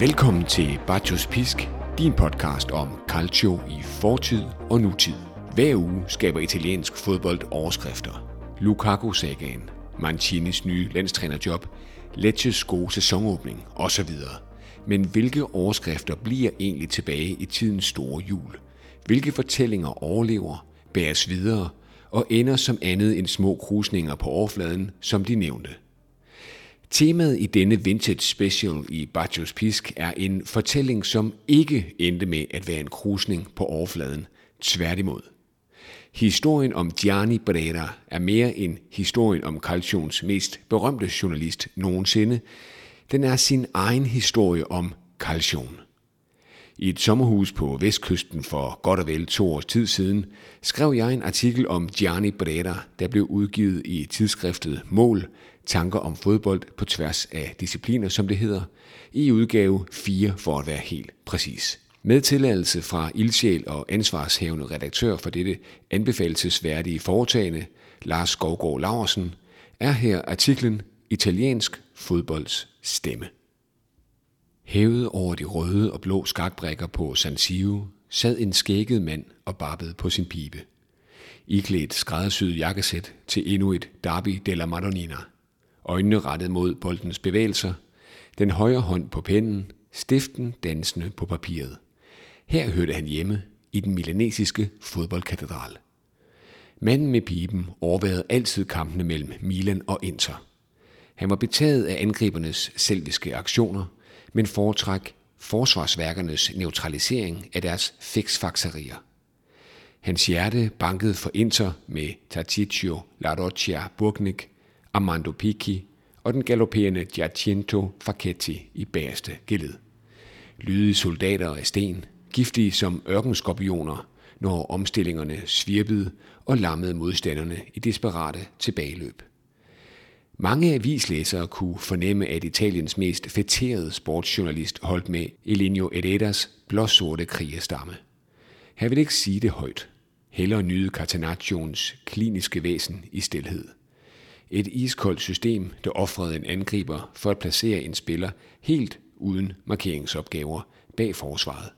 Velkommen til Bacchus Pisk, din podcast om calcio i fortid og nutid. Hver uge skaber italiensk fodbold overskrifter. Lukaku-sagaen, Mancinis nye landstrænerjob, Lecces gode sæsonåbning osv. Men hvilke overskrifter bliver egentlig tilbage i tidens store jul? Hvilke fortællinger overlever, bæres videre og ender som andet end små krusninger på overfladen, som de nævnte? Temaet i denne vintage special i Bajos Pisk er en fortælling, som ikke endte med at være en krusning på overfladen. Tværtimod. Historien om Gianni Brera er mere end historien om Calcions mest berømte journalist nogensinde. Den er sin egen historie om Calcion. I et sommerhus på vestkysten for godt og vel to års tid siden skrev jeg en artikel om Gianni Brera, der blev udgivet i tidsskriftet Mål, tanker om fodbold på tværs af discipliner, som det hedder, i udgave 4 for at være helt præcis. Med tilladelse fra ildsjæl og ansvarshævende redaktør for dette anbefalesværdige foretagende, Lars Skovgaard Laversen, er her artiklen Italiensk fodbolds stemme. Hævet over de røde og blå skakbrækker på San Siro sad en skægget mand og barbede på sin pibe. Iklædt skræddersyet jakkesæt til endnu et Derby della Madonnina. Øjnene rettet mod boldens bevægelser, den højre hånd på pennen, stiften dansende på papiret. Her hørte han hjemme i den milanesiske fodboldkatedral. Manden med piben overvejede altid kampene mellem Milan og Inter. Han var betaget af angribernes selviske aktioner, men foretræk forsvarsværkernes neutralisering af deres fiksfakserier. Hans hjerte bankede for Inter med Taticcio, La Roccia, Burgnik, Armando Picchi og den galopperende Giacinto Facchetti i bagerste geled. Lydige soldater af sten, giftige som ørkenskorpioner, når omstillingerne svirpede og lammede modstanderne i desperate tilbageløb. Mange avislæsere kunne fornemme, at Italiens mest fætterede sportsjournalist holdt med Elinio Herreras blåsorte krigestamme. Han vil ikke sige det højt. Hellere nyde Catenaccioens kliniske væsen i stilhed. Et iskoldt system, der offrede en angriber for at placere en spiller helt uden markeringsopgaver bag forsvaret.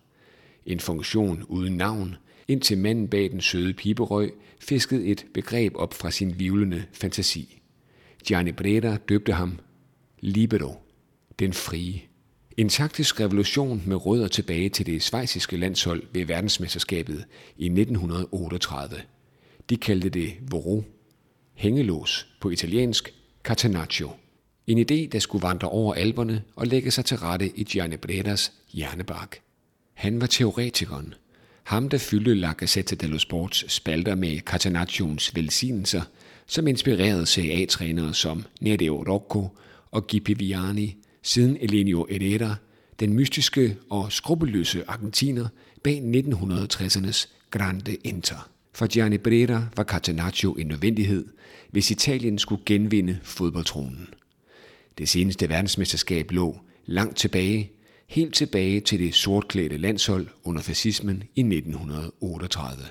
En funktion uden navn, indtil manden bag den søde piberøg fiskede et begreb op fra sin vivlende fantasi – Gianni Breda døbte ham Libero, den frie. En taktisk revolution med rødder tilbage til det svejsiske landshold ved verdensmesterskabet i 1938. De kaldte det Voro, hængelås på italiensk Catenaccio. En idé, der skulle vandre over alberne og lægge sig til rette i Gianni Bredas hjernebark. Han var teoretikeren, ham der fyldte La Gazzetta dello Sports spalter med Catenaccios velsignelser – som inspirerede CA-trænere som Nereo Rocco og Gippi Viani, siden Elenio Herrera, den mystiske og skrupelløse argentiner bag 1960'ernes Grande Inter. For Gianni Brera var Catenaccio en nødvendighed, hvis Italien skulle genvinde fodboldtronen. Det seneste verdensmesterskab lå langt tilbage, helt tilbage til det sortklædte landshold under fascismen i 1938.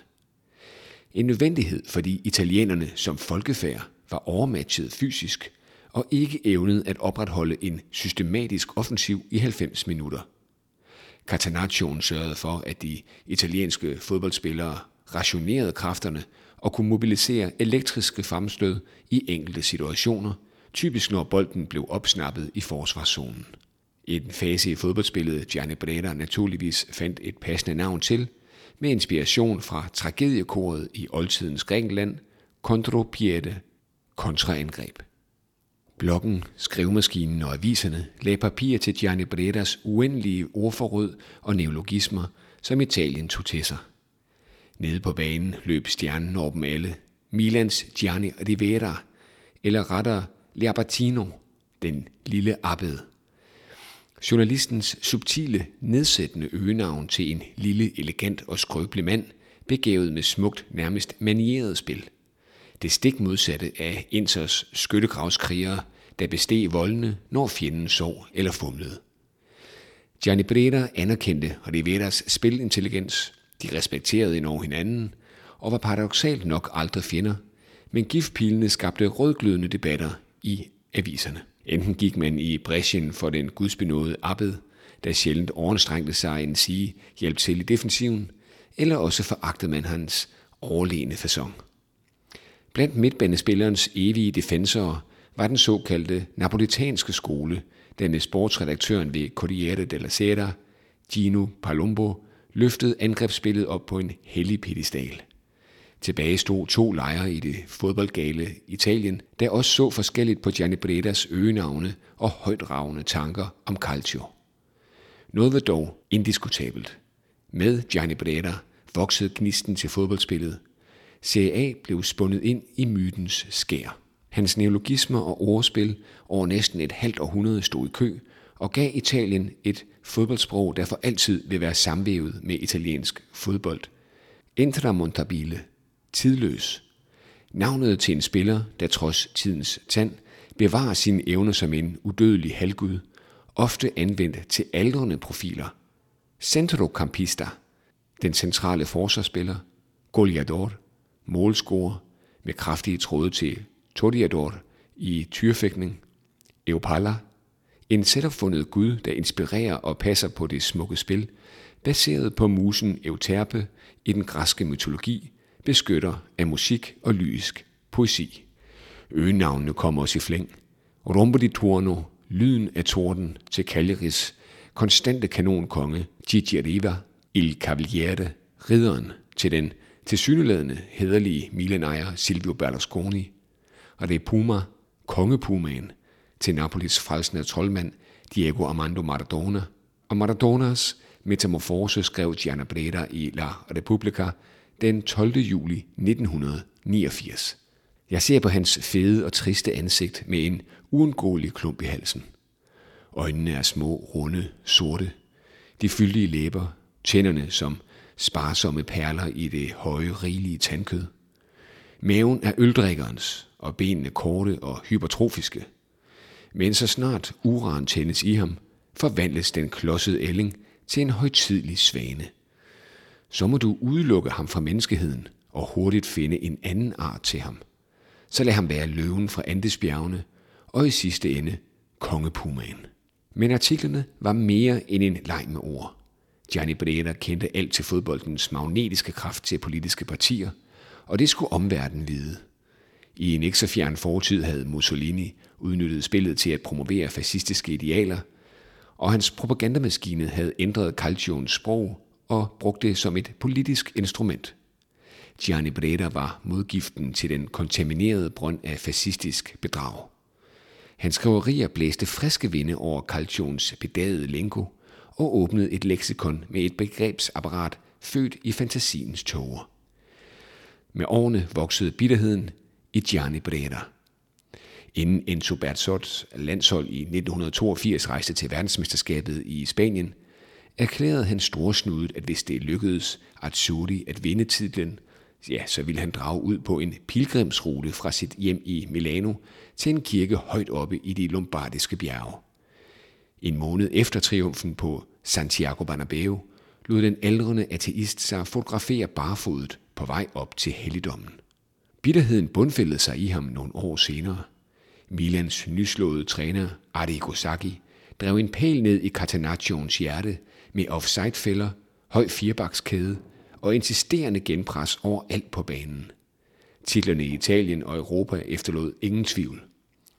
En nødvendighed, fordi italienerne som folkefærd var overmatchet fysisk og ikke evnede at opretholde en systematisk offensiv i 90 minutter. Catenaccio sørgede for, at de italienske fodboldspillere rationerede kræfterne og kunne mobilisere elektriske fremstød i enkelte situationer, typisk når bolden blev opsnappet i forsvarszonen. I den fase i fodboldspillet Gianni Breda naturligvis fandt et passende navn til, med inspiration fra tragediekoret i oldtidens Grækenland, Contropiede, kontraangreb. Blokken, skrivemaskinen og aviserne lagde papir til Gianni Bredas uendelige ordforråd og neologismer, som Italien tog til sig. Nede på banen løb stjernen over dem alle. Milans Gianni Rivera, eller rettere Liabertino, den lille abbed. Journalistens subtile, nedsættende øgenavn til en lille, elegant og skrøbelig mand, begavet med smukt, nærmest manieret spil. Det stik modsatte af Inters skyttegravskrigere, der besteg voldene, når fjenden sov eller fumlede. Gianni Breda anerkendte Riveras spilintelligens, de respekterede enormt hinanden, og var paradoxalt nok aldrig fjender, men giftpilene skabte rødglødende debatter i aviserne. Enten gik man i bræschen for den gudsbenåede abbed, der sjældent overanstrengte sig en sige hjælp til i defensiven, eller også foragtede man hans overlegne façon. Blandt midtbanespillerens evige defensorer var den såkaldte napolitanske skole, der med sportsredaktøren ved Corriere della Sera, Gino Palumbo, løftede angrebsspillet op på en hellig pedestal. Tilbage stod to lejre i det fodboldgale Italien, der også så forskelligt på Gianni Bredas øgenavne og højtragende tanker om Calcio. Noget var dog indiskutabelt. Med Gianni Breda voksede gnisten til fodboldspillet. Serie A blev spundet ind i mytens skær. Hans neologismer og ordspil over næsten et halvt århundrede stod i kø og gav Italien et fodboldsprog, der for altid vil være samvævet med italiensk fodbold. Intramontabile, tidløs. Navnet til en spiller, der trods tidens tand bevarer sine evner som en udødelig halvgud, ofte anvendt til aldrende profiler. Centrocampista, den centrale forsvarsspiller, goleador, målscorer med kraftige tråde til Toriador i tyrfægtning, Eupala, en selvopfundet gud, der inspirerer og passer på det smukke spil, baseret på musen Euterpe i den græske mytologi, beskytter af musik og lyrisk poesi. Øgenavnene kommer også i flæng. Rombo di Torno, lyden af torden til Cagliaris, konstante kanonkonge Gigi Riva, Il Cavaliere, ridderen til den tilsyneladende hederlige milenejer Silvio Berlusconi, og det er Puma, kongepumaen, til Napolis frelsende troldmand Diego Armando Maradona, og Maradonas metamorfose skrev Gianna Breda i La Repubblica den 12. juli 1989. Jeg ser på hans fede og triste ansigt med en uundgåelig klump i halsen. Øjnene er små, runde, sorte. De fyldige læber, tænderne som sparsomme perler i det høje, rigelige tandkød. Maven er øldrikkerens, og benene korte og hypertrofiske. Men så snart uran tændes i ham, forvandles den klodsede ælling til en højtidlig svane. Så må du udelukke ham fra menneskeheden og hurtigt finde en anden art til ham. Så lad ham være løven fra Andesbjergene og i sidste ende kongepumaen. Men artiklerne var mere end en leg med ord. Gianni Brera kendte alt til fodboldens magnetiske kraft til politiske partier, og det skulle omverdenen vide. I en ikke så fjern fortid havde Mussolini udnyttet spillet til at promovere fascistiske idealer, og hans propagandamaskine havde ændret Calcions sprog og brugt det som et politisk instrument. Gianni Breda var modgiften til den kontaminerede brønd af fascistisk bedrag. Hans skriverier blæste friske vinde over Calcions bedagede lingo og åbnede et leksikon med et begrebsapparat født i fantasiens tåger. Med årene voksede bitterheden i Gianni Breda. Inden Enzo Bertzots landshold i 1982 rejste til verdensmesterskabet i Spanien, erklærede han storsnudet, at hvis det lykkedes Azzurri at vinde titlen, ja, så ville han drage ud på en pilgrimsrute fra sit hjem i Milano til en kirke højt oppe i de lombardiske bjerge. En måned efter triumfen på Santiago Bernabeu lod den aldrende ateist sig fotografere barfodet på vej op til helligdommen. Bitterheden bundfældede sig i ham nogle år senere. Milans nyslåede træner Arrigo Sacchi drev en pæl ned i Catenaccios hjerte med offside-fælder, høj firebakskæde og insisterende genpres over alt på banen. Titlerne i Italien og Europa efterlod ingen tvivl.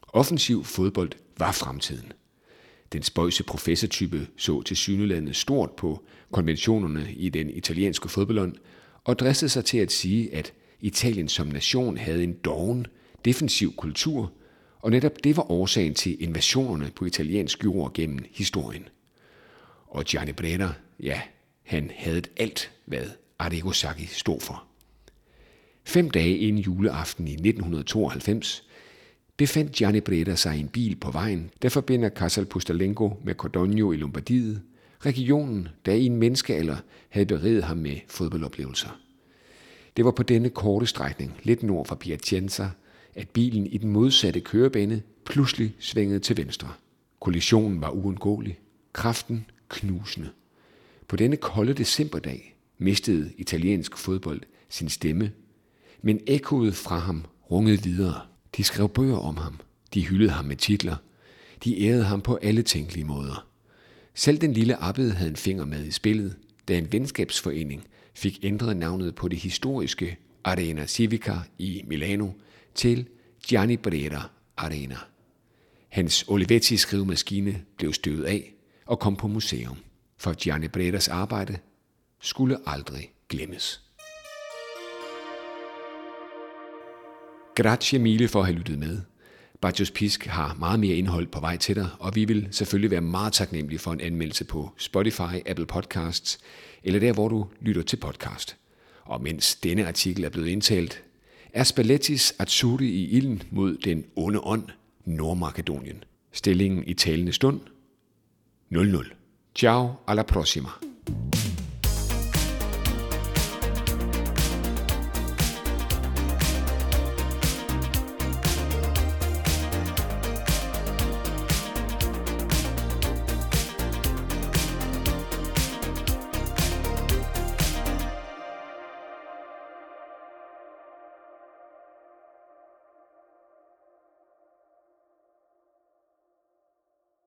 Offensiv fodbold var fremtiden. Den spøjse professortype så til synelandet stort på konventionerne i den italienske fodboldånd og dristede sig til at sige, at Italien som nation havde en doven, defensiv kultur, og netop det var årsagen til invasionerne på italiensk jord gennem historien. Og Gianni Brera, ja, han havde alt, hvad Arrigo Sacchi stod for. Fem dage inden juleaften i 1992 befandt Gianni Breda sig i en bil på vejen, der forbinder Casal Pustalengo med Cordogno i Lombardiet, regionen, der i en menneskealder havde beriget ham med fodboldoplevelser. Det var på denne korte strækning, lidt nord for Piacenza, at bilen i den modsatte kørebane pludselig svingede til venstre. Kollisionen var uundgåelig, kraften knusende. På denne kolde decemberdag mistede italiensk fodbold sin stemme, men ekkoet fra ham rungede videre. De skrev bøger om ham, de hyldede ham med titler, de ærede ham på alle tænkelige måder. Selv den lille Abbed havde en finger med i spillet, da en venskabsforening fik ændret navnet på det historiske Arena Civica i Milano til Gianni Brera Arena. Hans Olivetti-skrivemaskine blev støvet af og kom på museum, for Gianni Breras arbejde skulle aldrig glemmes. Grazie mille for at have lyttet med. Bajos Pisk har meget mere indhold på vej til dig, og vi vil selvfølgelig være meget taknemmelige for en anmeldelse på Spotify, Apple Podcasts eller der, hvor du lytter til podcast. Og mens denne artikel er blevet indtalt, er Spallettis Azzurri i ilden mod den onde ånd Nordmakedonien. Stillingen i talende stund 0-0. Ciao, alla prossima.